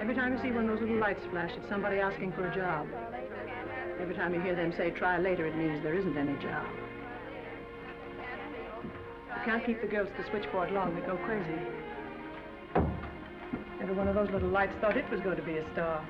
Every time you see one of those little lights flash, it's somebody asking for a job. Every time you hear them say try later, it means there isn't any job. You can't keep the girls at the switchboard long. They go crazy. Every one of those little lights thought it was going to be a star.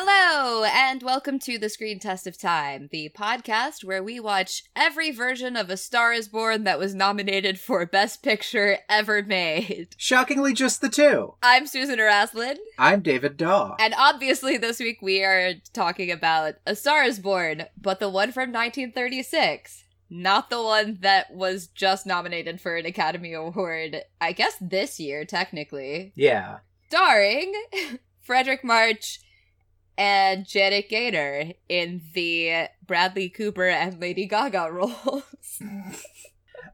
Hello, and welcome to the Screen Test of Time, the podcast where we watch every version of A Star is Born that was nominated for Best Picture ever made. Shockingly, just the two. I'm Susan Eraslin, I'm David Daw. and obviously this week we are talking about A Star is Born, but the one from 1936. Not the one that was just nominated for an Academy Award, I guess this year, technically. Yeah. starring Fredric March and Janet Gaynor in the Bradley Cooper and Lady Gaga roles.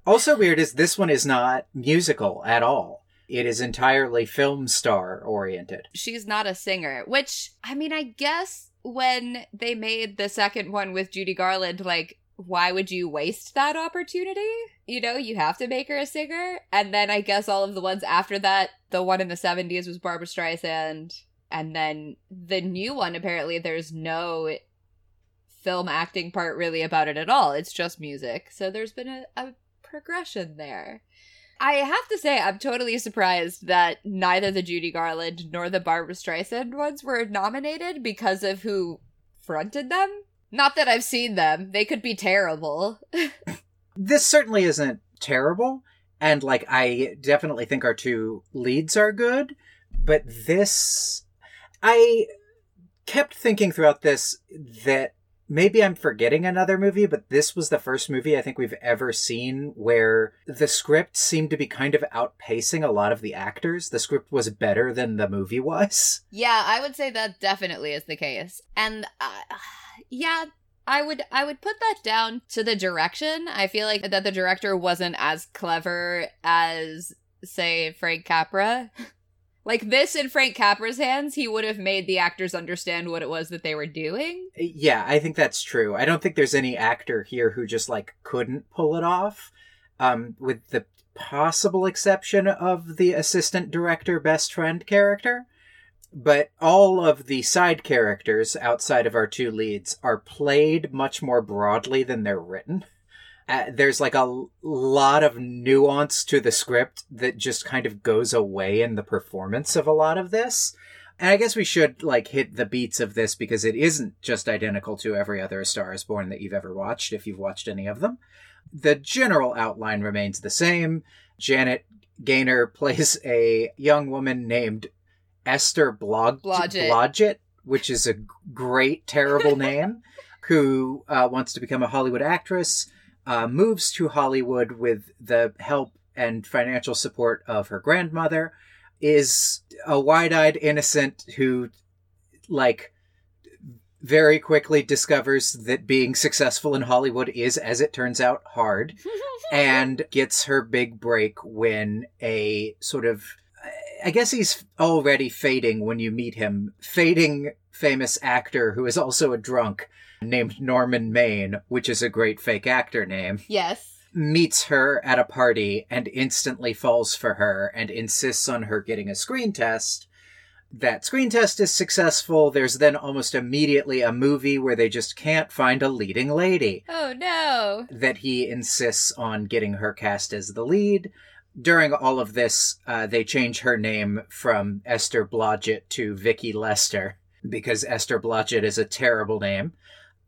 Also weird is this one is not musical at all. It is entirely film star oriented. She's not a singer, which, I mean, I guess when they made the second one with Judy Garland, like, why would you waste that opportunity? You know, you have to make her a singer. And then I guess all of the ones after that, the one in the 70s was Barbra Streisand. And then the new one, apparently, there's no film acting part really about it at all. It's just music. So there's been a, a progression there. I have to say, I'm totally surprised that neither the Judy Garland nor the Barbra Streisand ones were nominated because of who fronted them. Not that I've seen them, they could be terrible. This certainly isn't terrible, and like I definitely think our two leads are good, but this I kept thinking throughout this that maybe I'm forgetting another movie, but this was the first movie I think we've ever seen where the script seemed to be kind of outpacing a lot of the actors. The script was better than the movie was. yeah, I would say that definitely is the case. And uh, yeah, I would I would put that down to the direction. I feel like that the director wasn't as clever as say Frank Capra. like this in Frank Capra's hands, he would have made the actors understand what it was that they were doing. Yeah, I think that's true. I don't think there's any actor here who just like couldn't pull it off. Um, with the possible exception of the assistant director best friend character. But all of the side characters outside of our two leads are played much more broadly than they're written. Uh, there's like a lot of nuance to the script that just kind of goes away in the performance of a lot of this. And I guess we should like hit the beats of this because it isn't just identical to every other A Star is Born that you've ever watched, if you've watched any of them. The general outline remains the same. Janet Gaynor plays a young woman named Esther Blog- Blodgett. Blodgett, which is a great, terrible name, who uh, wants to become a Hollywood actress, uh, moves to Hollywood with the help and financial support of her grandmother, is a wide-eyed innocent who, like, very quickly discovers that being successful in Hollywood is, as it turns out, hard, and gets her big break when a sort of I guess he's already fading when you meet him. Fading famous actor who is also a drunk named Norman Maine, which is a great fake actor name, yes. meets her at a party and instantly falls for her and insists on her getting a screen test. That screen test is successful. There's then almost immediately a movie where they just can't find a leading lady Oh no. that he insists on getting her cast as the lead. During all of this, uh, they change her name from Esther Blodgett to Vicky Lester because Esther Blodgett is a terrible name.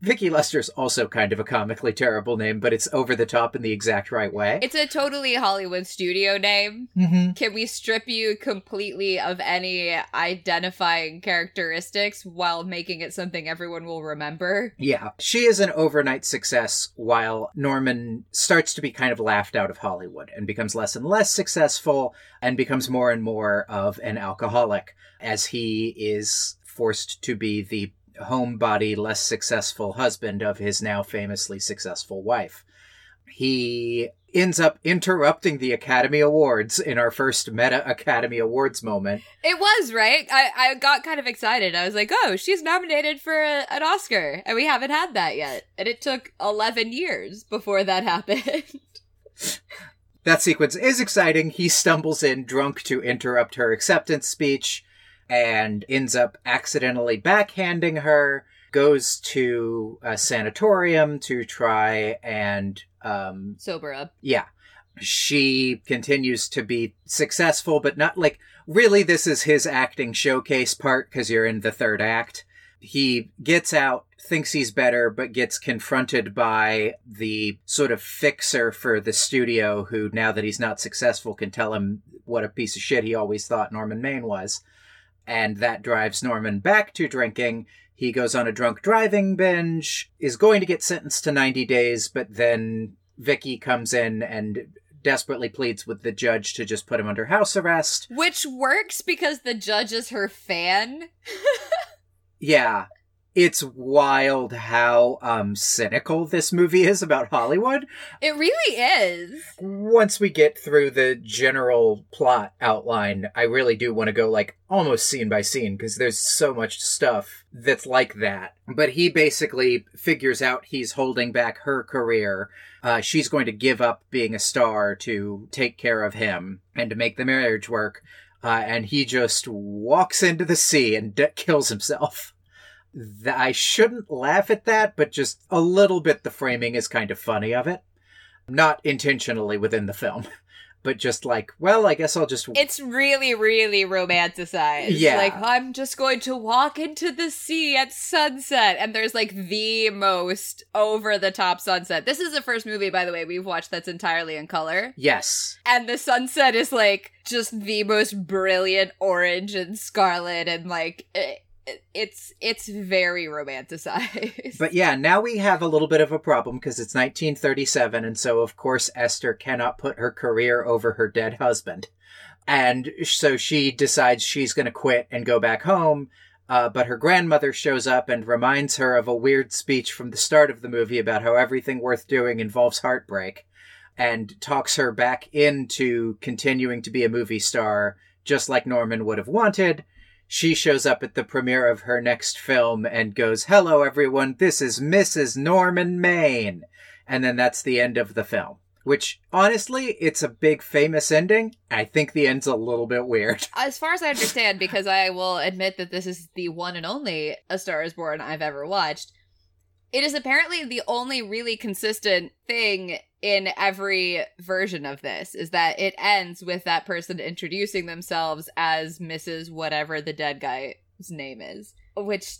Vicky Lester's also kind of a comically terrible name, but it's over the top in the exact right way. It's a totally Hollywood studio name. mm-hmm. Can we strip you completely of any identifying characteristics while making it something everyone will remember? Yeah, she is an overnight success while Norman starts to be kind of laughed out of Hollywood and becomes less and less successful and becomes more and more of an alcoholic as he is forced to be the homebody, less successful husband of his now famously successful wife. He ends up interrupting the Academy Awards in our first Meta Academy Awards moment. It was, right? I, I got kind of excited. I was like, oh, she's nominated for a, an Oscar, and we haven't had that yet. And it took 11 years before that happened. that sequence is exciting. He stumbles in drunk to interrupt her acceptance speech and ends up accidentally backhanding her, goes to a sanatorium to try and, um, Sober up. yeah. She continues to be successful, but not like really this is his acting showcase part because you're in the third act. He gets out, thinks he's better, but gets confronted by the sort of fixer for the studio who, now that he's not successful, can tell him what a piece of shit he always thought Norman Maine was. And that drives Norman back to drinking. He goes on a drunk driving binge, is going to get sentenced to 90 days, but then Vicky comes in and desperately pleads with the judge to just put him under house arrest. Which works because the judge is her fan. Yeah. It's wild how um cynical this movie is about Hollywood. It really is. Once we get through the general plot outline, I really do want to go like almost scene by scene because there's so much stuff that's like that. But he basically figures out he's holding back her career. Uh, she's going to give up being a star to take care of him and to make the marriage work. Uh, and he just walks into the sea and d- kills himself. Th- I shouldn't laugh at that, but just a little bit the framing is kind of funny of it. Not intentionally within the film, but just like, well, I guess I'll just. It's really, really romanticized. Yeah. Like, I'm just going to walk into the sea at sunset. And there's like the most over the top sunset. This is the first movie, by the way, we've watched that's entirely in color. Yes. And the sunset is like just the most brilliant orange and scarlet and like. It, it's it's very romanticized. But yeah, now we have a little bit of a problem because it's 1937, and so of course Esther cannot put her career over her dead husband. And so she decides she's going to quit and go back home. Uh, but her grandmother shows up and reminds her of a weird speech from the start of the movie about how everything worth doing involves heartbreak and talks her back into continuing to be a movie star just like Norman would have wanted she shows up at the premiere of her next film and goes, Hello, everyone, this is Mrs. Norman Maine. And then that's the end of the film. Which, honestly, it's a big famous ending. I think the end's a little bit weird. As far as I understand, because I will admit that this is the one and only A Star is Born I've ever watched, it is apparently the only really consistent thing in every version of this is that it ends with that person introducing themselves as Mrs. whatever the dead guy's name is. Which,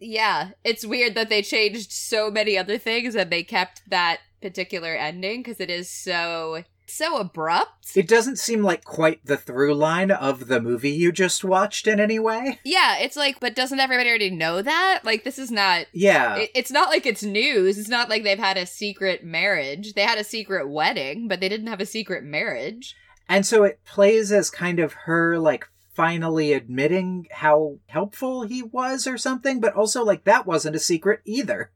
yeah, it's weird that they changed so many other things and they kept that particular ending because it is so so abrupt. It doesn't seem like quite the through line of the movie you just watched in any way. Yeah, it's like, but doesn't everybody already know that? Like, this is not. Yeah. It, it's not like it's news. It's not like they've had a secret marriage. They had a secret wedding, but they didn't have a secret marriage. And so it plays as kind of her, like, finally admitting how helpful he was or something, but also, like, that wasn't a secret either.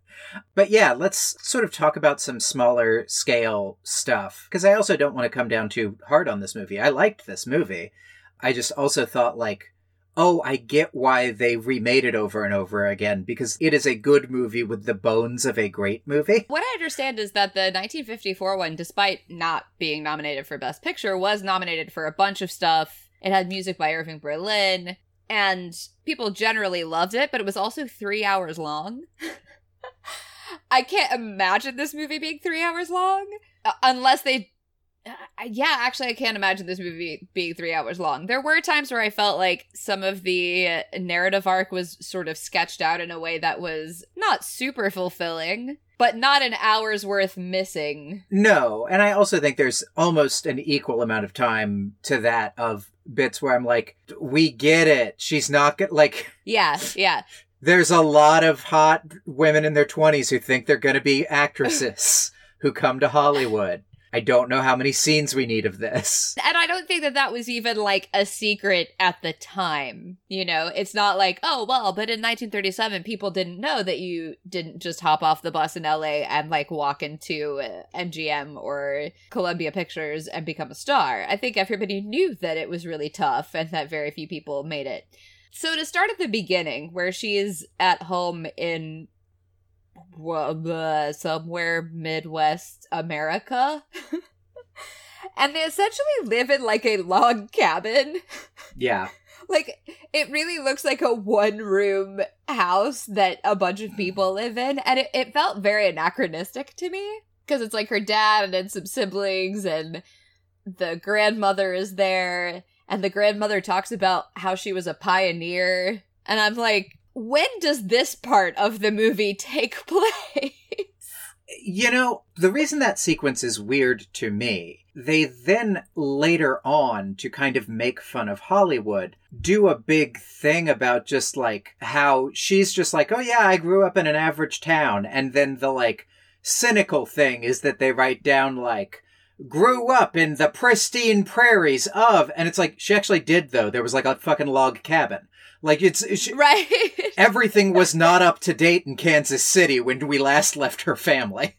But yeah, let's sort of talk about some smaller scale stuff. Because I also don't want to come down too hard on this movie. I liked this movie. I just also thought, like, oh, I get why they remade it over and over again, because it is a good movie with the bones of a great movie. What I understand is that the 1954 one, despite not being nominated for Best Picture, was nominated for a bunch of stuff. It had music by Irving Berlin, and people generally loved it, but it was also three hours long. I can't imagine this movie being three hours long uh, unless they. Uh, yeah, actually, I can't imagine this movie being three hours long. There were times where I felt like some of the narrative arc was sort of sketched out in a way that was not super fulfilling, but not an hour's worth missing. No, and I also think there's almost an equal amount of time to that of bits where I'm like, we get it. She's not good. Like, Yeah, yeah. there's a lot of hot women in their 20s who think they're going to be actresses who come to Hollywood. I don't know how many scenes we need of this. And I don't think that that was even like a secret at the time. You know, it's not like, oh, well, but in 1937, people didn't know that you didn't just hop off the bus in LA and like walk into uh, MGM or Columbia Pictures and become a star. I think everybody knew that it was really tough and that very few people made it. So to start at the beginning, where she is at home in uh, somewhere Midwest America. And they essentially live in like a log cabin. Yeah. like it really looks like a one room house that a bunch of people live in and it, it felt very anachronistic to me because it's like her dad and then some siblings and the grandmother is there and the grandmother talks about how she was a pioneer and i'm like when does this part of the movie take place You know, the reason that sequence is weird to me, they then later on, to kind of make fun of Hollywood, do a big thing about just like how she's just like, oh yeah, I grew up in an average town. And then the like cynical thing is that they write down like, grew up in the pristine prairies of, and it's like, she actually did though. There was like a fucking log cabin. Like it's, she, right everything was not up to date in Kansas City when we last left her family.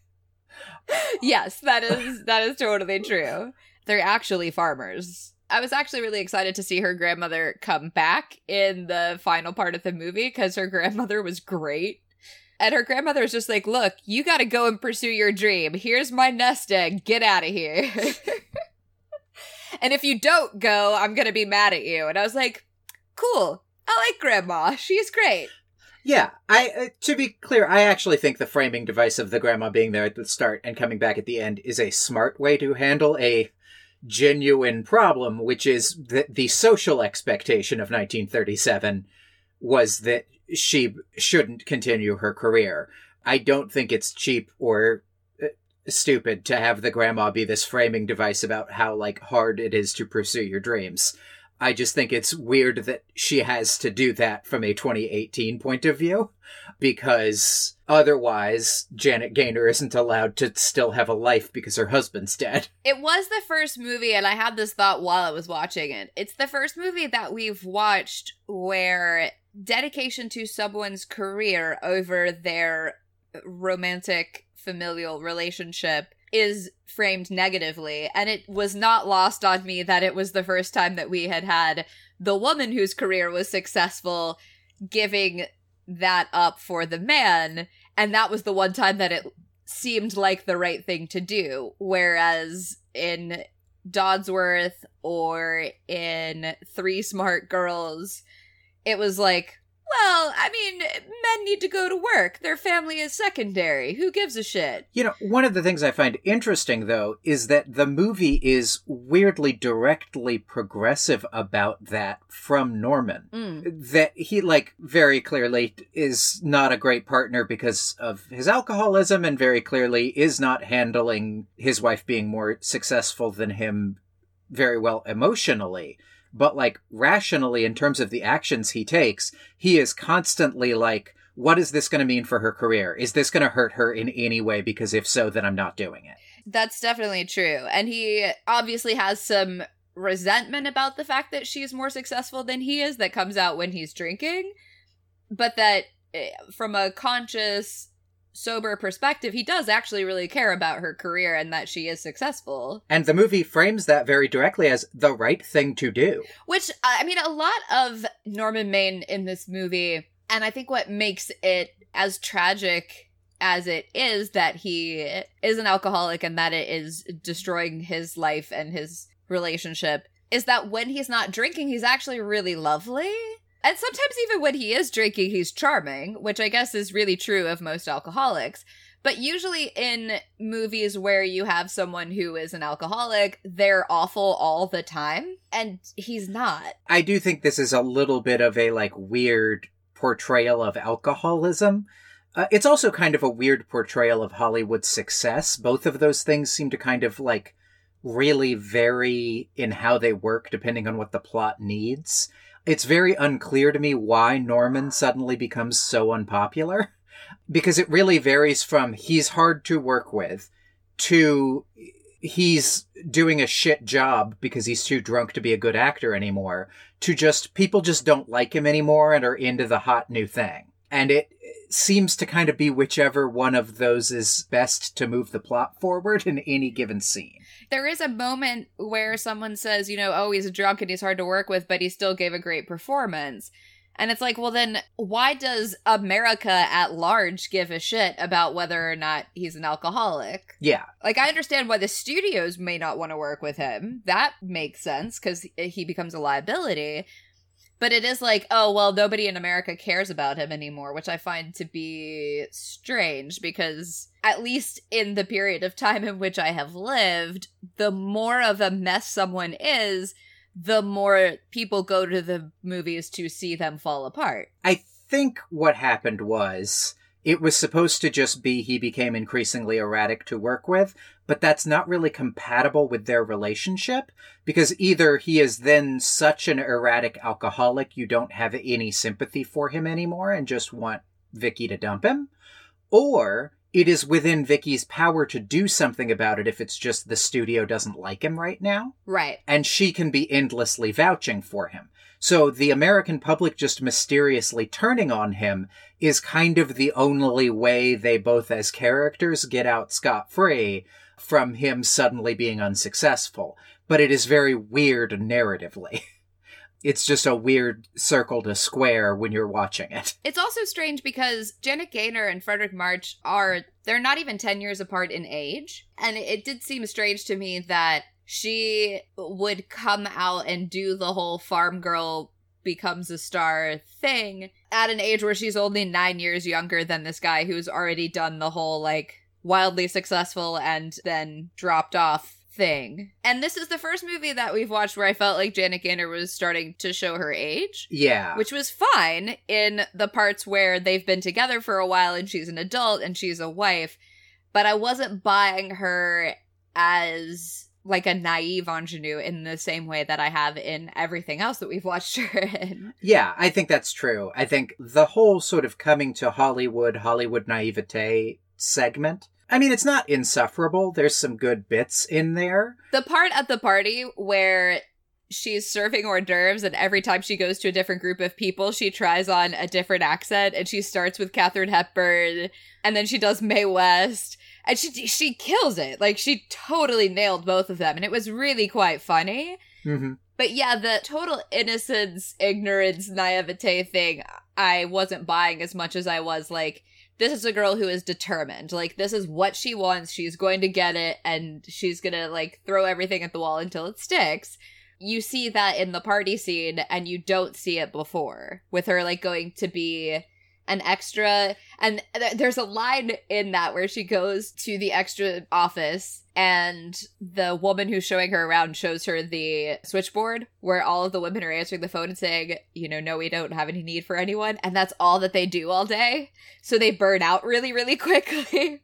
yes, that is that is totally true. They're actually farmers. I was actually really excited to see her grandmother come back in the final part of the movie because her grandmother was great. And her grandmother was just like, Look, you gotta go and pursue your dream. Here's my nest egg. Get out of here. and if you don't go, I'm gonna be mad at you. And I was like, Cool. I like grandma. She's great. Yeah, I uh, to be clear, I actually think the framing device of the grandma being there at the start and coming back at the end is a smart way to handle a genuine problem, which is that the social expectation of 1937 was that she shouldn't continue her career. I don't think it's cheap or uh, stupid to have the grandma be this framing device about how like hard it is to pursue your dreams. I just think it's weird that she has to do that from a 2018 point of view because otherwise Janet Gaynor isn't allowed to still have a life because her husband's dead. It was the first movie, and I had this thought while I was watching it. It's the first movie that we've watched where dedication to someone's career over their romantic familial relationship is framed negatively and it was not lost on me that it was the first time that we had had the woman whose career was successful giving that up for the man and that was the one time that it seemed like the right thing to do. Whereas in Dodsworth or in Three Smart Girls it was like well, I mean, men need to go to work. Their family is secondary. Who gives a shit? You know, one of the things I find interesting, though, is that the movie is weirdly directly progressive about that from Norman. Mm. That he, like, very clearly is not a great partner because of his alcoholism and very clearly is not handling his wife being more successful than him very well emotionally but like rationally in terms of the actions he takes, he is constantly like, what is this going to mean for her career? Is this going to hurt her in any way? Because if so, then I'm not doing it. That's definitely true. And he obviously has some resentment about the fact that she's more successful than he is that comes out when he's drinking. But that eh, from a conscious sober perspective, he does actually really care about her career and that she is successful. And the movie frames that very directly as the right thing to do. Which, I mean, a lot of Norman Maine in this movie, and I think what makes it as tragic as it is that he is an alcoholic and that it is destroying his life and his relationship, is that when he's not drinking, he's actually really lovely. And sometimes even when he is drinking, he's charming, which I guess is really true of most alcoholics. But usually in movies where you have someone who is an alcoholic, they're awful all the time, and he's not. I do think this is a little bit of a like weird portrayal of alcoholism. Uh, it's also kind of a weird portrayal of Hollywood success. Both of those things seem to kind of like really vary in how they work depending on what the plot needs it's very unclear to me why Norman suddenly becomes so unpopular because it really varies from he's hard to work with to he's doing a shit job because he's too drunk to be a good actor anymore to just people just don't like him anymore and are into the hot new thing. And it seems to kind of be whichever one of those is best to move the plot forward in any given scene. There is a moment where someone says, you know, oh, he's a drunk and he's hard to work with, but he still gave a great performance. And it's like, well, then why does America at large give a shit about whether or not he's an alcoholic? Yeah. Like, I understand why the studios may not want to work with him. That makes sense because he becomes a liability. But it is like, oh, well, nobody in America cares about him anymore, which I find to be strange because, at least in the period of time in which I have lived, the more of a mess someone is, the more people go to the movies to see them fall apart. I think what happened was it was supposed to just be he became increasingly erratic to work with, but that's not really compatible with their relationship because either he is then such an erratic alcoholic you don't have any sympathy for him anymore and just want Vicky to dump him, or it is within Vicky's power to do something about it if it's just the studio doesn't like him right now. Right. And she can be endlessly vouching for him. So the American public just mysteriously turning on him is kind of the only way they both as characters get out scot free from him suddenly being unsuccessful. But it is very weird narratively. it's just a weird circle to square when you're watching it. It's also strange because Janet Gaynor and Fredric March are they're not even 10 years apart in age. And it did seem strange to me that she would come out and do the whole farm girl becomes a star thing at an age where she's only 9 years younger than this guy who's already done the whole like wildly successful and then dropped off thing. And this is the first movie that we've watched where I felt like Janet Gaynor was starting to show her age. Yeah. Which was fine in the parts where they've been together for a while and she's an adult and she's a wife. But I wasn't buying her as like a naive ingenue in the same way that I have in everything else that we've watched her in. Yeah, I think that's true. I think the whole sort of coming to Hollywood, Hollywood naivete segment I mean, it's not insufferable. There's some good bits in there. The part at the party where she's serving hors d'oeuvres, and every time she goes to a different group of people, she tries on a different accent, and she starts with Katharine Hepburn, and then she does Mae West, and she she kills it. Like she totally nailed both of them, and it was really quite funny. Mm-hmm. But yeah, the total innocence, ignorance, naivete thing, I wasn't buying as much as I was like this is a girl who is determined. Like this is what she wants. She's going to get it and she's going to like throw everything at the wall until it sticks. You see that in the party scene and you don't see it before with her like going to be an extra and th- there's a line in that where she goes to the extra office and the woman who's showing her around shows her the switchboard where all of the women are answering the phone and saying you know no we don't have any need for anyone and that's all that they do all day. So they burn out really really quickly.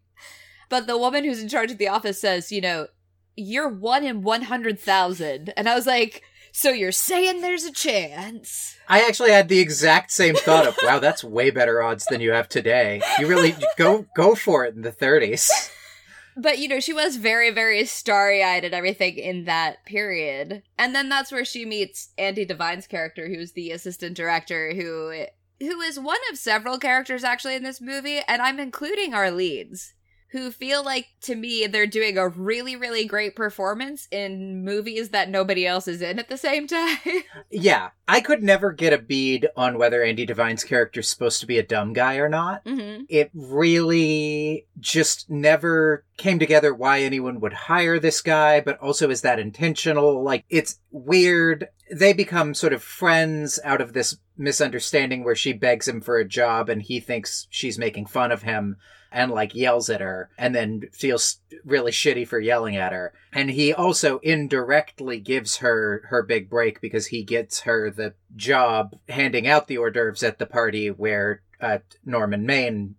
But the woman who's in charge of the office says you know you're one in 100,000 and i was like so you're saying there's a chance? I actually had the exact same thought of, wow, that's way better odds than you have today. You really go go for it in the 30s. But you know, she was very, very starry-eyed and everything in that period. And then that's where she meets Andy Devine's character, who's the assistant director, who who is one of several characters actually in this movie, and I'm including our leads who feel like to me they're doing a really really great performance in movies that nobody else is in at the same time. yeah, I could never get a bead on whether Andy Devine's character is supposed to be a dumb guy or not. Mm-hmm. It really just never came together why anyone would hire this guy, but also is that intentional? Like it's weird. They become sort of friends out of this misunderstanding where she begs him for a job and he thinks she's making fun of him and like yells at her and then feels really shitty for yelling at her. And he also indirectly gives her her big break because he gets her the job handing out the hors d'oeuvres at the party where uh, Norman Maine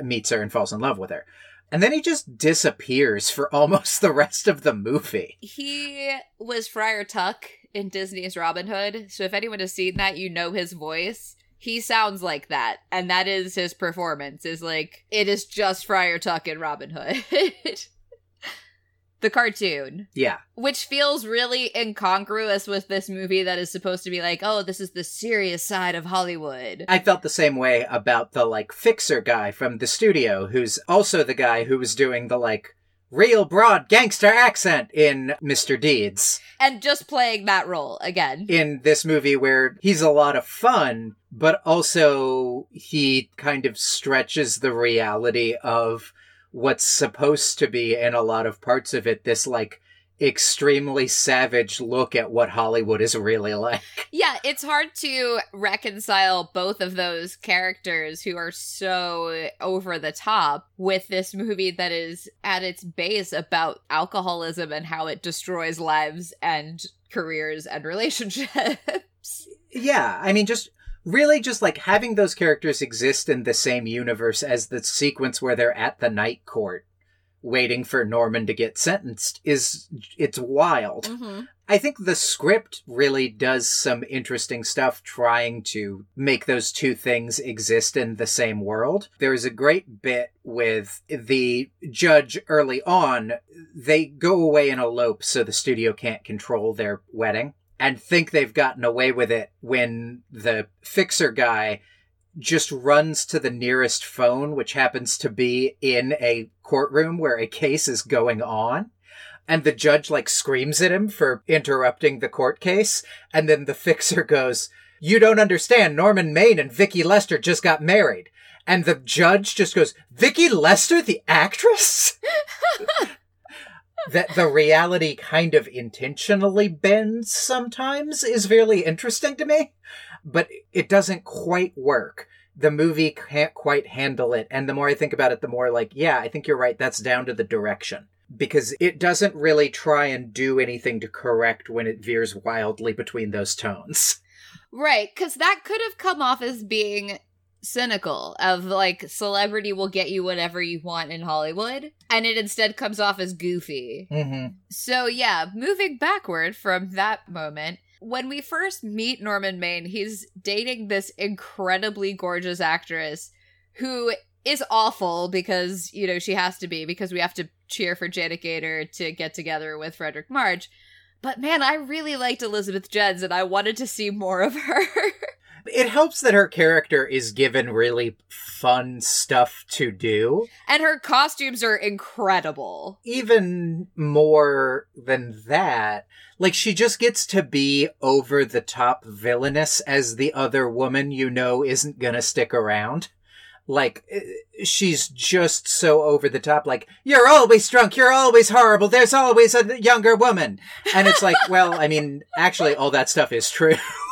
meets her and falls in love with her. And then he just disappears for almost the rest of the movie. He was Friar Tuck in Disney's Robin Hood. So if anyone has seen that, you know his voice he sounds like that and that is his performance is like it is just friar tuck and robin hood. The cartoon. Yeah. Which feels really incongruous with this movie that is supposed to be like oh this is the serious side of hollywood. I felt the same way about the like fixer guy from the studio who's also the guy who was doing the like real broad gangster accent in Mr. Deeds. And just playing that role again. In this movie where he's a lot of fun, but also he kind of stretches the reality of what's supposed to be in a lot of parts of it this like extremely savage look at what Hollywood is really like. Yeah, it's hard to reconcile both of those characters who are so over the top with this movie that is at its base about alcoholism and how it destroys lives and careers and relationships. Yeah, I mean just really just like having those characters exist in the same universe as the sequence where they're at the night court waiting for Norman to get sentenced is it's wild. Mm-hmm. I think the script really does some interesting stuff trying to make those two things exist in the same world. There's a great bit with the judge early on. They go away and elope so the studio can't control their wedding and think they've gotten away with it when the fixer guy just runs to the nearest phone, which happens to be in a courtroom where a case is going on. And the judge like screams at him for interrupting the court case. And then the fixer goes, you don't understand. Norman Maine and Vicky Lester just got married. And the judge just goes, Vicky Lester, the actress? that the reality kind of intentionally bends sometimes is really interesting to me but it doesn't quite work. The movie can't quite handle it. And the more I think about it, the more like, yeah, I think you're right. That's down to the direction. Because it doesn't really try and do anything to correct when it veers wildly between those tones. Right, because that could have come off as being cynical of like celebrity will get you whatever you want in Hollywood and it instead comes off as goofy. Mm-hmm. So yeah, moving backward from that moment, when we first meet Norman Maine, he's dating this incredibly gorgeous actress who is awful because, you know, she has to be because we have to cheer for Janet Gaynor to get together with Fredric March. But man, I really liked Elizabeth Jenns and I wanted to see more of her. it helps that her character is given really fun stuff to do. And her costumes are incredible. Even more than that, like she just gets to be over the top villainous as the other woman you know isn't gonna stick around. Like, eh, she's just so over the top, like, you're always drunk, you're always horrible, there's always a younger woman. And it's like, well, I mean, actually, all that stuff is true.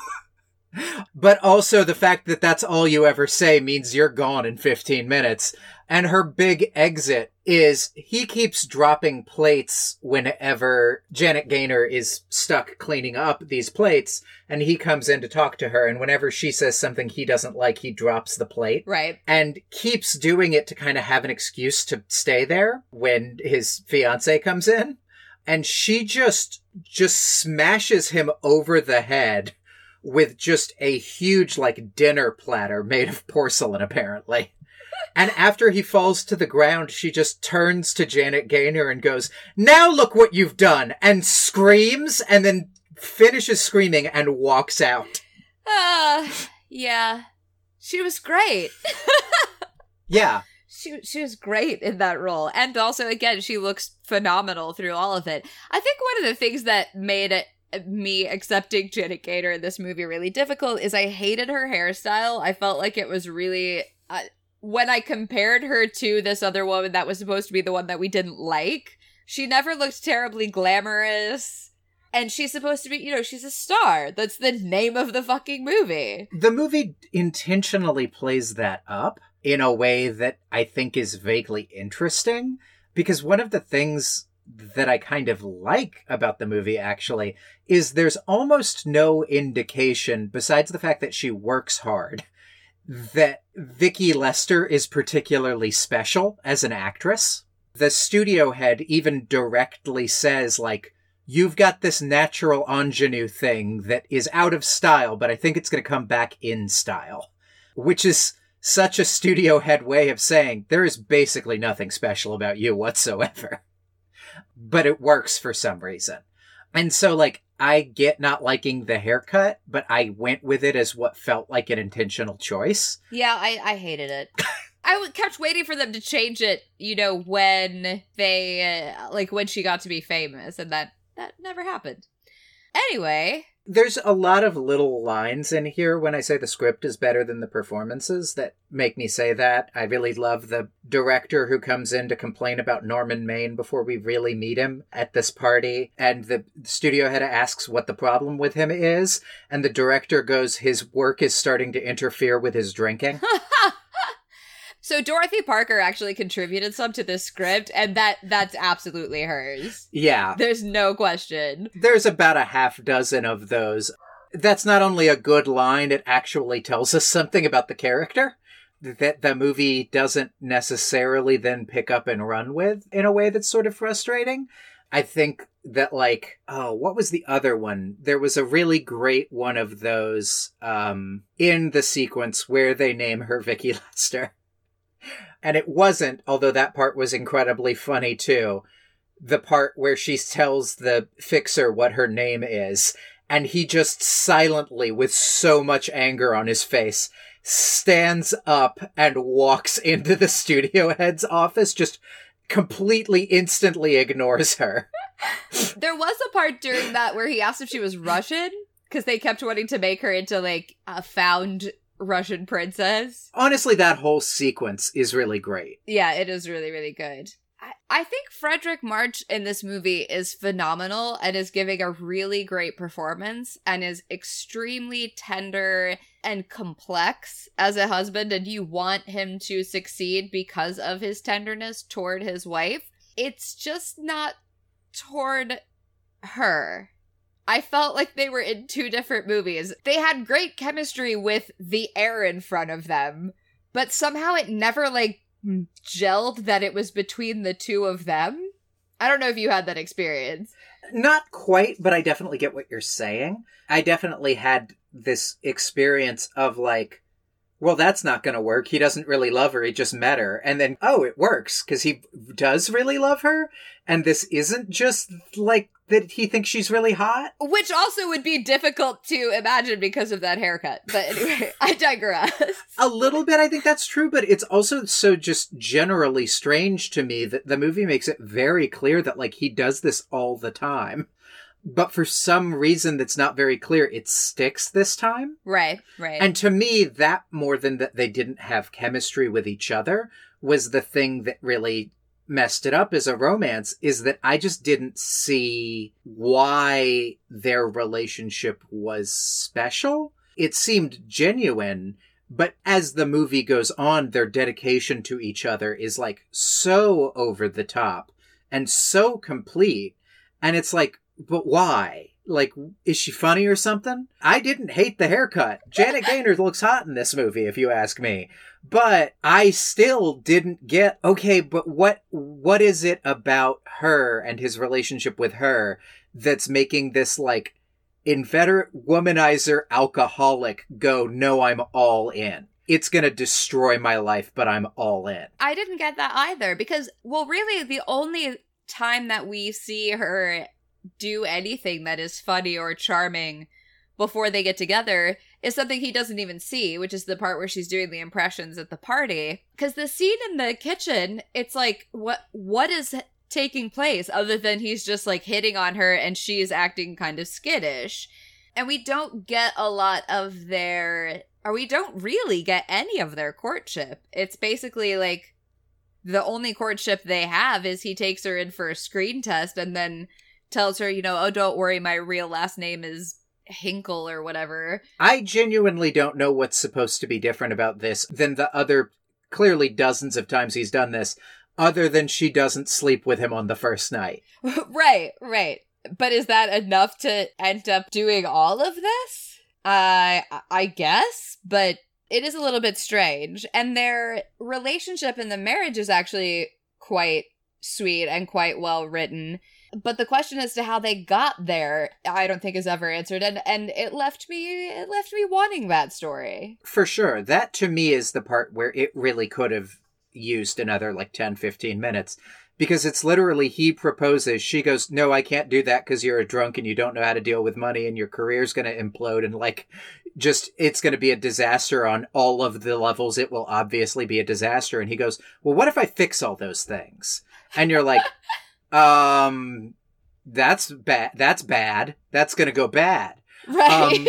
but also the fact that that's all you ever say means you're gone in 15 minutes. And her big exit is he keeps dropping plates whenever Janet Gaynor is stuck cleaning up these plates and he comes in to talk to her. And whenever she says something he doesn't like, he drops the plate. Right. And keeps doing it to kind of have an excuse to stay there when his fiance comes in. And she just, just smashes him over the head with just a huge, like, dinner platter made of porcelain, apparently. And after he falls to the ground, she just turns to Janet Gaynor and goes, Now look what you've done! And screams and then finishes screaming and walks out. Uh, yeah. She was great. yeah. She, she was great in that role. And also, again, she looks phenomenal through all of it. I think one of the things that made it me accepting Janet Gaynor in this movie really difficult is I hated her hairstyle. I felt like it was really uh, when I compared her to this other woman that was supposed to be the one that we didn't like, she never looked terribly glamorous. And she's supposed to be, you know, she's a star. That's the name of the fucking movie. The movie intentionally plays that up in a way that I think is vaguely interesting because one of the things that I kind of like about the movie actually is there's almost no indication besides the fact that she works hard that Vicky Lester is particularly special as an actress. The studio head even directly says, like, you've got this natural ingenue thing that is out of style, but I think it's going to come back in style. Which is such a studio head way of saying there is basically nothing special about you whatsoever. But it works for some reason. And so, like, I get not liking the haircut, but I went with it as what felt like an intentional choice. Yeah, I, I hated it. I kept waiting for them to change it, you know, when they uh, like when she got to be famous, and that that never happened. Anyway, There's a lot of little lines in here when I say the script is better than the performances that make me say that. I really love the director who comes in to complain about Norman Maine before we really meet him at this party. And the studio head asks what the problem with him is. And the director goes, his work is starting to interfere with his drinking. so Dorothy Parker actually contributed some to this script, and that that's absolutely hers. yeah. There's no question. There's about a half dozen of those. That's not only a good line, it actually tells us something about the character that the movie doesn't necessarily then pick up and run with in a way that's sort of frustrating. I think that like oh what was the other one there was a really great one of those um in the sequence where they name her Vicky Lester and it wasn't although that part was incredibly funny too the part where she tells the fixer what her name is and he just silently with so much anger on his face stands up and walks into the studio head's office just completely instantly ignores her. There was a part during that where he asked if she was Russian because they kept wanting to make her into like a found Russian princess. honestly that whole sequence is really great Yeah, it is really, really good. I, I think Fredric March in this movie is phenomenal and is giving a really great performance and is extremely tender and complex as a husband, and you want him to succeed because of his tenderness toward his wife. It's just not toward her. I felt like they were in two different movies. They had great chemistry with the air in front of them, but somehow it never like gelled that it was between the two of them. I don't know if you had that experience. not quite but i definitely get what you're saying i definitely had this experience of like well that's not going to work he doesn't really love her he just met her and then oh it works because he does really love her and this isn't just like that he thinks she's really hot Which also would be difficult to imagine because of that haircut. But anyway, I digress. A little bit, I think that's true, but it's also so just generally strange to me that the movie makes it very clear that, like, he does this all the time. But for some reason that's not very clear, it sticks this time. Right, right. And to me, that more than that they didn't have chemistry with each other was the thing that really messed it up as a romance is that I just didn't see why their relationship was special. It seemed genuine, but as the movie goes on, their dedication to each other is like so over the top and so complete. And it's like, but why? Like, is she funny or something? I didn't hate the haircut. Janet Gaynor looks hot in this movie, if you ask me. But I still didn't get, okay, but what, what is it about her and his relationship with her that's making this like inveterate womanizer alcoholic go, no, I'm all in. It's gonna destroy my life, but I'm all in. I didn't get that either because, well, really, the only time that we see her do anything that is funny or charming before they get together is something he doesn't even see, which is the part where she's doing the impressions at the party. Because the scene in the kitchen, it's like, what what is taking place other than he's just like hitting on her and she's acting kind of skittish. And we don't get a lot of their or we don't really get any of their courtship. It's basically like the only courtship they have is he takes her in for a screen test and then tells her, you know, oh, don't worry, my real last name is Hinkle or whatever. I genuinely don't know what's supposed to be different about this than the other clearly dozens of times he's done this, other than she doesn't sleep with him on the first night. right, right. But is that enough to end up doing all of this? Uh, I guess, but it is a little bit strange. And their relationship and the marriage is actually quite sweet and quite well written. But the question as to how they got there, I don't think is ever answered, and and it left me it left me wanting that story. For sure. That to me is the part where it really could have used another like 10, 15 minutes because it's literally he proposes. She goes, "No, I can't do that because you're a drunk and you don't know how to deal with money and your career's going to implode and like just it's going to be a disaster on all of the levels. It will obviously be a disaster." And he goes, "Well, what if I fix all those things?" And you're like, "Um, that's bad. That's bad. That's going to go bad." Right. Um,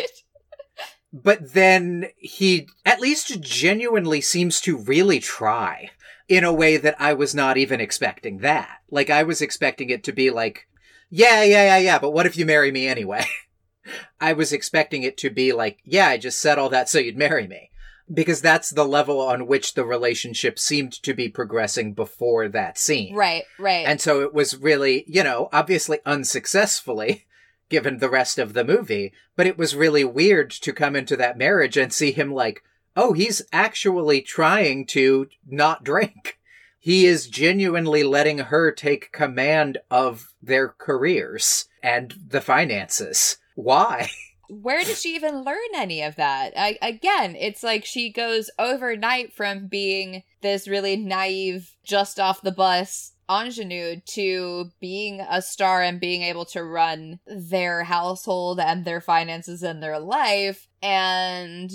but then he at least genuinely seems to really try in a way that I was not even expecting that. Like I was expecting it to be like, yeah, yeah, yeah, yeah, but what if you marry me anyway? I was expecting it to be like, yeah, I just said all that so you'd marry me. Because that's the level on which the relationship seemed to be progressing before that scene. right, right. And so it was really, you know, obviously unsuccessfully, given the rest of the movie, but it was really weird to come into that marriage and see him like, oh, he's actually trying to not drink. He is genuinely letting her take command of their careers and the finances. Why? where did she even learn any of that? I, again, it's like she goes overnight from being this really naive, just off the bus ingenue to being a star and being able to run their household and their finances and their life. And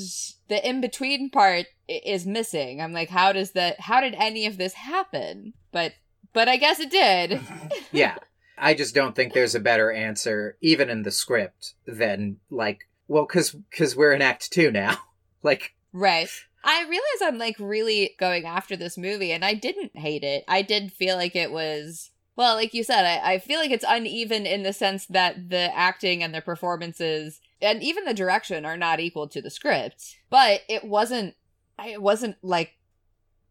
the in between part is missing. I'm like, how does that, how did any of this happen? But, but I guess it did. yeah. I just don't think there's a better answer, even in the script, than like, well, cause, cause we're in act two now. like, Right. I realize I'm like really going after this movie and I didn't hate it. I did feel like it was well, like you said, I, I feel like it's uneven in the sense that the acting and the performances and even the direction are not equal to the script. But it wasn't it wasn't like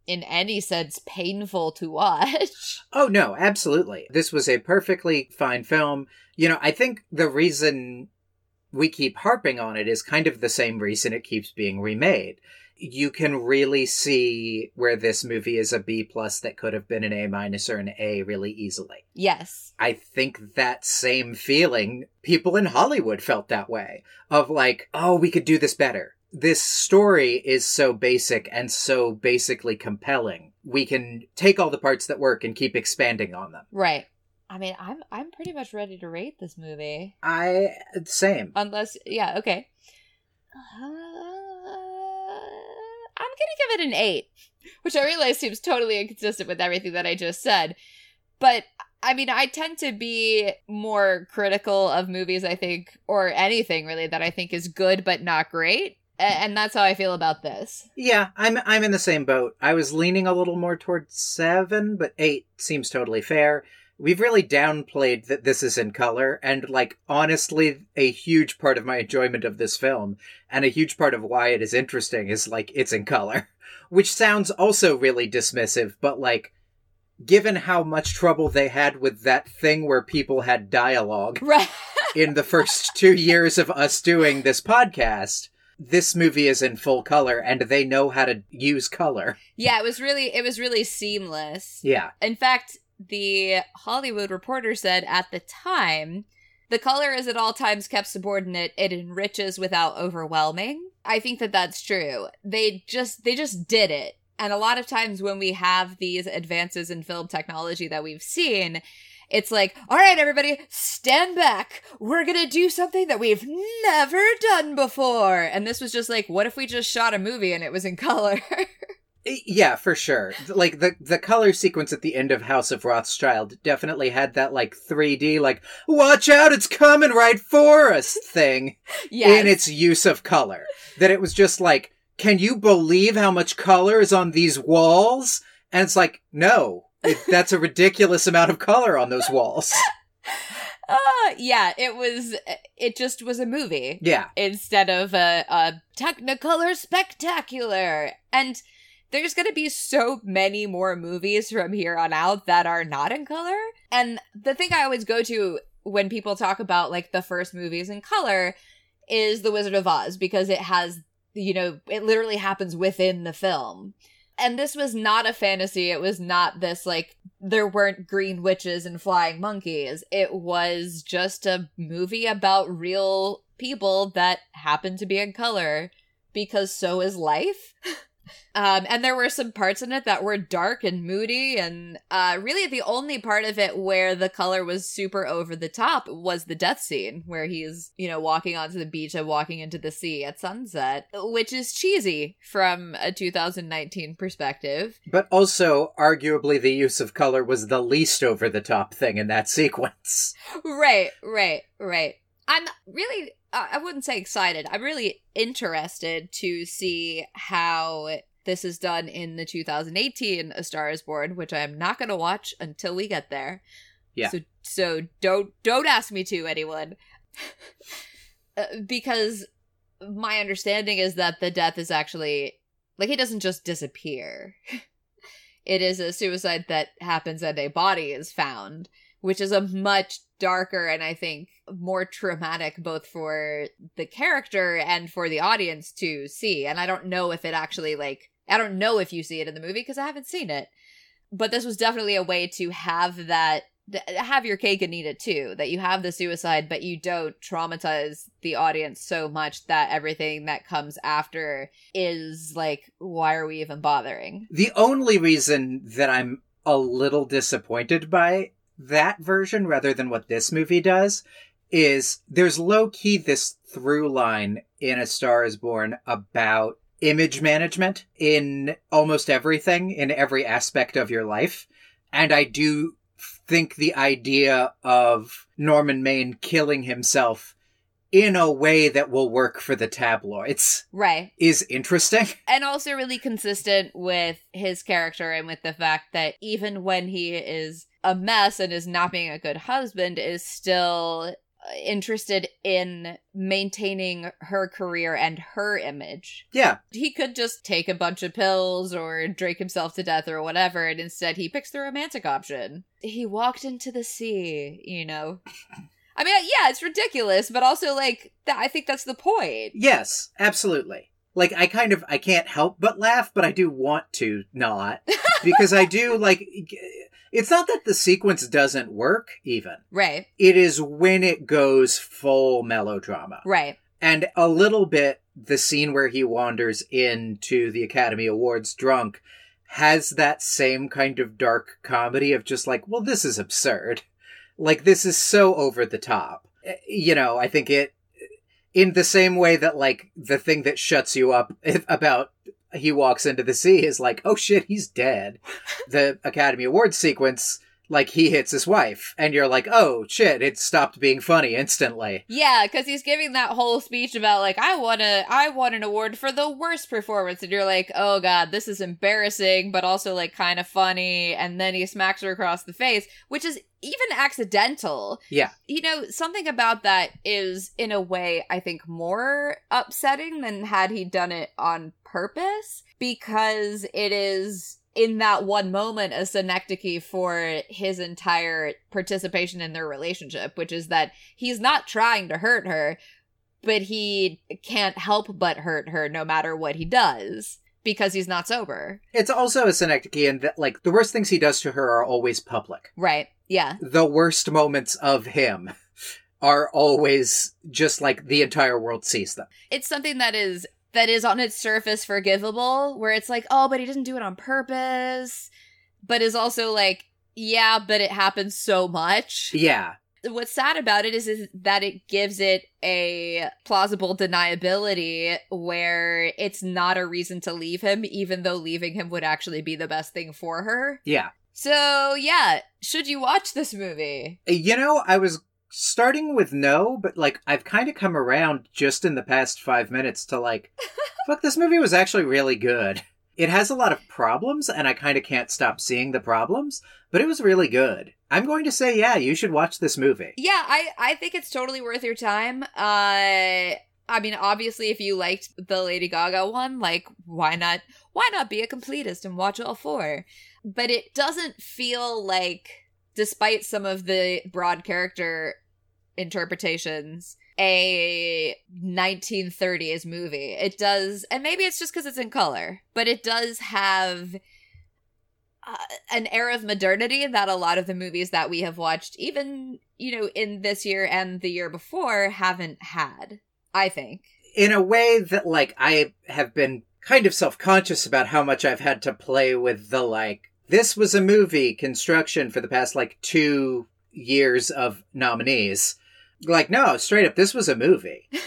in any sense painful to watch. Oh no, absolutely. This was a perfectly fine film. You know, I think the reason we keep harping on it is kind of the same reason it keeps being remade. You can really see where this movie is a B plus that could have been an A minus or an A really easily. yes. I think that same feeling, people in Hollywood felt that way of like, oh, we could do this better. This story is so basic and so basically compelling. We can take all the parts that work and keep expanding on them. Right. I mean, I'm I'm pretty much ready to rate this movie. I, same. Unless, yeah, okay. Uh, I'm gonna give it an eight, which I realize seems totally inconsistent with everything that I just said. But I mean, I tend to be more critical of movies, I think, or anything really that I think is good but not great. And that's how I feel about this. Yeah, I'm I'm in the same boat. I was leaning a little more towards seven, but eight seems totally fair. We've really downplayed that this is in color, and like honestly, a huge part of my enjoyment of this film, and a huge part of why it is interesting, is like it's in color, which sounds also really dismissive, but like. Given how much trouble they had with that thing where people had dialogue Right. in the first two years of us doing this podcast, this movie is in full color and they know how to use color. yeah, it was really it was really seamless. Yeah. In fact, the Hollywood Reporter said at the time, the color is at all times kept subordinate. It enriches without overwhelming. I think that that's true. They just they just did it. And a lot of times when we have these advances in film technology that we've seen, it's like, all right, everybody, stand back. We're going to do something that we've never done before. And this was just like, what if we just shot a movie and it was in color? Eh, yeah, for sure. Like the the color sequence at the end of House of Rothschild definitely had that like 3D like watch out it's coming right for us thing yes. in its use of color. That it was just like can you believe how much color is on these walls? And it's like no. It, that's a ridiculous amount of color on those walls. Uh, yeah, it was, it just was a movie. Yeah. instead of a, a Technicolor Spectacular. And there's going to be so many more movies from here on out that are not in color. And the thing I always go to when people talk about like the first movies in color is The Wizard of Oz because it has, you know, it literally happens within the film. And this was not a fantasy. It was not this like there weren't green witches and flying monkeys. It was just a movie about real people that happen to be in color because so is life. Um, and there were some parts in it that were dark and moody, and uh, really the only part of it where the color was super over the top was the death scene, where he's, you know, walking onto the beach and walking into the sea at sunset, which is cheesy from a 2019 perspective. But also, arguably, the use of color was the least over the top thing in that sequence. Right, right, right. I'm really I wouldn't say excited. I'm really interested to see how this is done in the 2018 A Star Is Born, which I am not going to watch until we get there. Yeah. So so don't don't ask me to anyone, uh, because my understanding is that the death is actually like he doesn't just disappear. it is a suicide that happens and a body is found, which is a much darker and I think more traumatic both for the character and for the audience to see. And I don't know if it actually like I don't know if you see it in the movie because I haven't seen it. But this was definitely a way to have that have your cake and eat it too that you have the suicide but you don't traumatize the audience so much that everything that comes after is like why are we even bothering The only reason that I'm a little disappointed by that version rather than what this movie does is there's low key this through line in A Star is Born about image management in almost everything, in every aspect of your life. And I do think the idea of Norman Maine killing himself in a way that will work for the tabloids right is interesting. and also really consistent with his character and with the fact that even when he is a mess and is not being a good husband is still uh, interested in maintaining her career and her image. Yeah. He could just take a bunch of pills or drink himself to death or whatever, and instead he picks the romantic option. He walked into the sea, you know. I mean, yeah, it's ridiculous, but also like th- I think that's the point. Yes, absolutely. Like I kind of I can't help but laugh, but I do want to not because I do like it's not that the sequence doesn't work even. Right. It is when it goes full melodrama. Right. And a little bit the scene where he wanders into the Academy Awards drunk has that same kind of dark comedy of just like, well, this is absurd. Like, this is so over the top. Eh, You know, I think it, in the same way that, like, the thing that shuts you up about he walks into the sea is like, oh shit, he's dead. the Academy Awards sequence, like, he hits his wife. And you're like, oh shit, it stopped being funny instantly. Yeah, because he's giving that whole speech about like I want to, I want an award for the worst performance, and you're like, oh god, this is embarrassing, but also like kind of funny. And then he smacks her across the face, which is even accidental. Yeah. You know, something about that is in a way I think more upsetting than had he done it on purpose because it is in that one moment a synecdoche for his entire participation in their relationship, which is that he's not trying to hurt her, but he can't help but hurt her no matter what he does because he's not sober. It's also a synecdoche in that, like, the worst things he does to her are always public. Right. Yeah. The worst moments of him are always just like the entire world sees them. It's something that is that is on its surface forgivable where it's like, "Oh, but he didn't do it on purpose." But is also like, "Yeah, but it happens so much." Yeah. what's sad about it is, is that it gives it a plausible deniability where it's not a reason to leave him, even though leaving him would actually be the best thing for her. Yeah. So, yeah, should you watch this movie? You know, I was starting with no, but like I've kind of come around just in the past five minutes to like, fuck, this movie was actually really good. It has a lot of problems, and I kind of can't stop seeing the problems, but it was really good. I'm going to say, yeah, you should watch this movie. Yeah, I I think it's totally worth your time. Uh I mean, obviously if you liked the Lady Gaga one, like why not why not be a completist and watch all four? But it doesn't feel like despite some of the broad character interpretations a 1930s movie. It does, and maybe it's just because it's in color, but it does have uh, an air of modernity that a lot of the movies that we have watched, even, you know, in this year and the year before, haven't had, I think. In a way that, like, I have been kind of self conscious about how much I've had to play with the like, this was a movie construction for the past like two years of nominees. Like, no, straight up, this was a movie.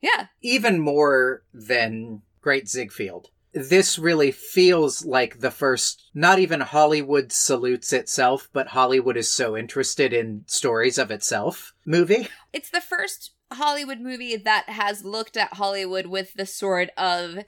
yeah. Even more than Great Ziegfeld. This really feels like the first, not even Hollywood salutes itself, but Hollywood is so interested in stories of itself movie. It's the first Hollywood movie that has looked at Hollywood with the sort of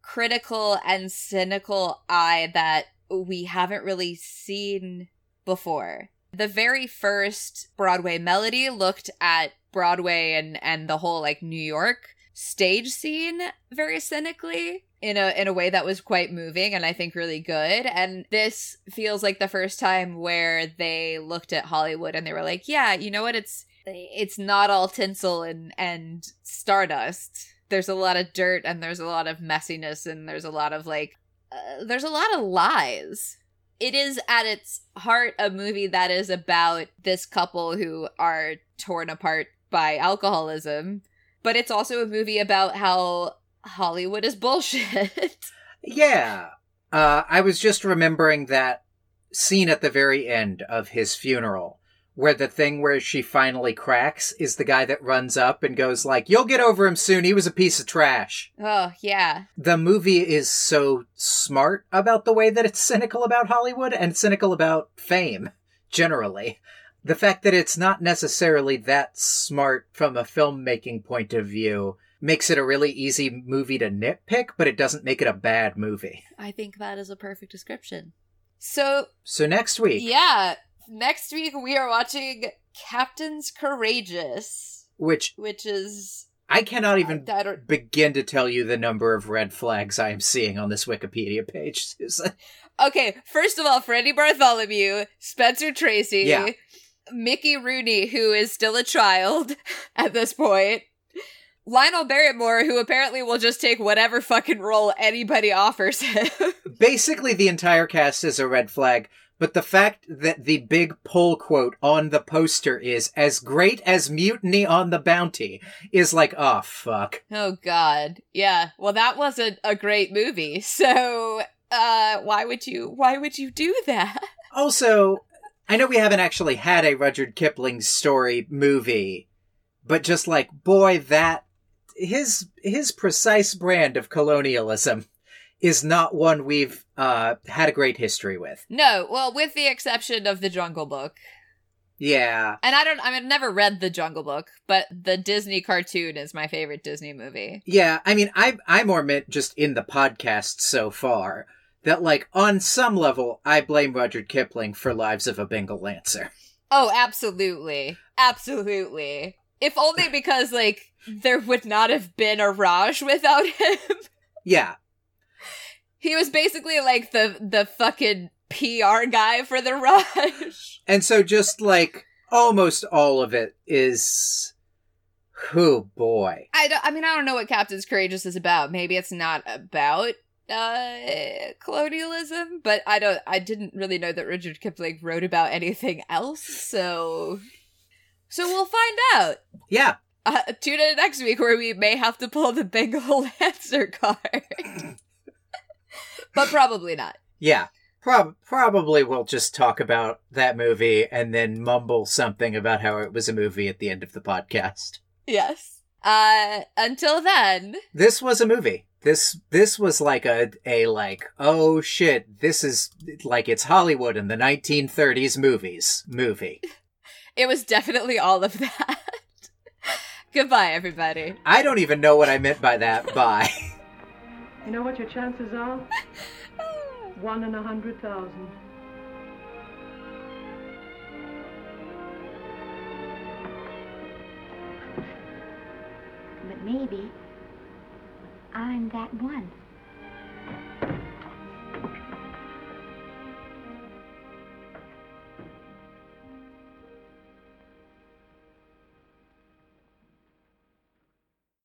critical and cynical eye that we haven't really seen before. The very first Broadway melody looked at Broadway and and the whole like New York stage scene very cynically in a in a way that was quite moving and I think really good. And this feels like the first time where they looked at Hollywood and they were like, yeah, you know what? It's it's not all tinsel and and stardust. There's a lot of dirt and there's a lot of messiness and there's a lot of like uh, there's a lot of lies. It is at its heart a movie that is about this couple who are torn apart by alcoholism, but it's also a movie about how Hollywood is bullshit. yeah. Uh, I was just remembering that scene at the very end of his funeral where the thing where she finally cracks is the guy that runs up and goes like, "You'll get over him soon. He was a piece of trash." Oh, yeah. The movie is so smart about the way that it's cynical about Hollywood and cynical about fame generally. The fact that it's not necessarily that smart from a filmmaking point of view makes it a really easy movie to nitpick, but it doesn't make it a bad movie. I think that is a perfect description. So, so next week, yeah, next week we are watching Captains Courageous, which which is I cannot even I, I begin to tell you the number of red flags I am seeing on this Wikipedia page, Susan. Okay, first of all, Freddie Bartholomew, Spencer Tracy, yeah. Mickey Rooney, who is still a child at this point. Lionel Barrymore, who apparently will just take whatever fucking role anybody offers him. Basically, the entire cast is a red flag, but the fact that the big pull quote on the poster is as great as Mutiny on the Bounty is like, oh, fuck. Oh, God. Yeah. Well, that wasn't a great movie. So, uh, why would you, why would you do that? Also, I know we haven't actually had a Rudyard Kipling story movie, but just like, boy, that his his precise brand of colonialism is not one we've uh, had a great history with. No, well, with the exception of the Jungle Book. Yeah. And I don't I mean I've never read the Jungle Book, but the Disney cartoon is my favorite Disney movie. Yeah, I mean I I more meant just in the podcast so far that like on some level I blame Rudyard Kipling for Lives of a Bengal Lancer. Oh, absolutely. Absolutely. If only because like there would not have been a Raj without him. Yeah. He was basically like the the fucking PR guy for the Raj. And so just like almost all of it is oh boy. I don't, I mean I don't know what Captain's Courageous is about. Maybe it's not about uh colonialism, but I don't I didn't really know that Richard Kipling wrote about anything else, so so we'll find out. Yeah. Uh, tune in next week where we may have to pull the Bengal Lancer card. but probably not. Yeah. Prob- probably we'll just talk about that movie and then mumble something about how it was a movie at the end of the podcast. Yes. Uh until then, this was a movie. This this was like a a like oh shit, this is like it's Hollywood in the 1930s movies movie. it was definitely all of that. Goodbye, everybody. I don't even know what I meant by that. Bye. You know what your chances are? One in a hundred thousand. But maybe I'm that one.